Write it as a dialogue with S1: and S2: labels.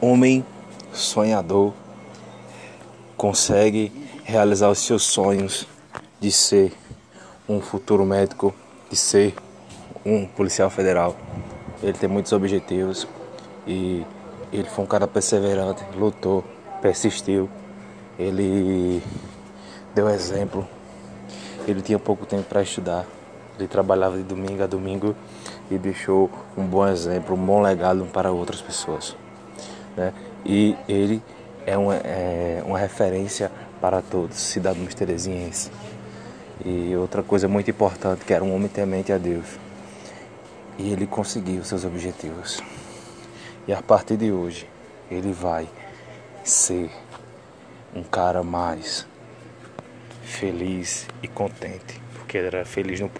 S1: homem sonhador consegue realizar os seus sonhos de ser um futuro médico, de ser um policial federal. Ele tem muitos objetivos e ele foi um cara perseverante, lutou, persistiu. Ele deu exemplo. Ele tinha pouco tempo para estudar. Ele trabalhava de domingo a domingo e deixou um bom exemplo, um bom legado para outras pessoas. Né? E ele é uma, é uma referência para todos, cidadãos terezienses. E outra coisa muito importante, que era um homem temente a Deus. E ele conseguiu seus objetivos. E a partir de hoje, ele vai ser um cara mais feliz e contente, porque ele era feliz no povo.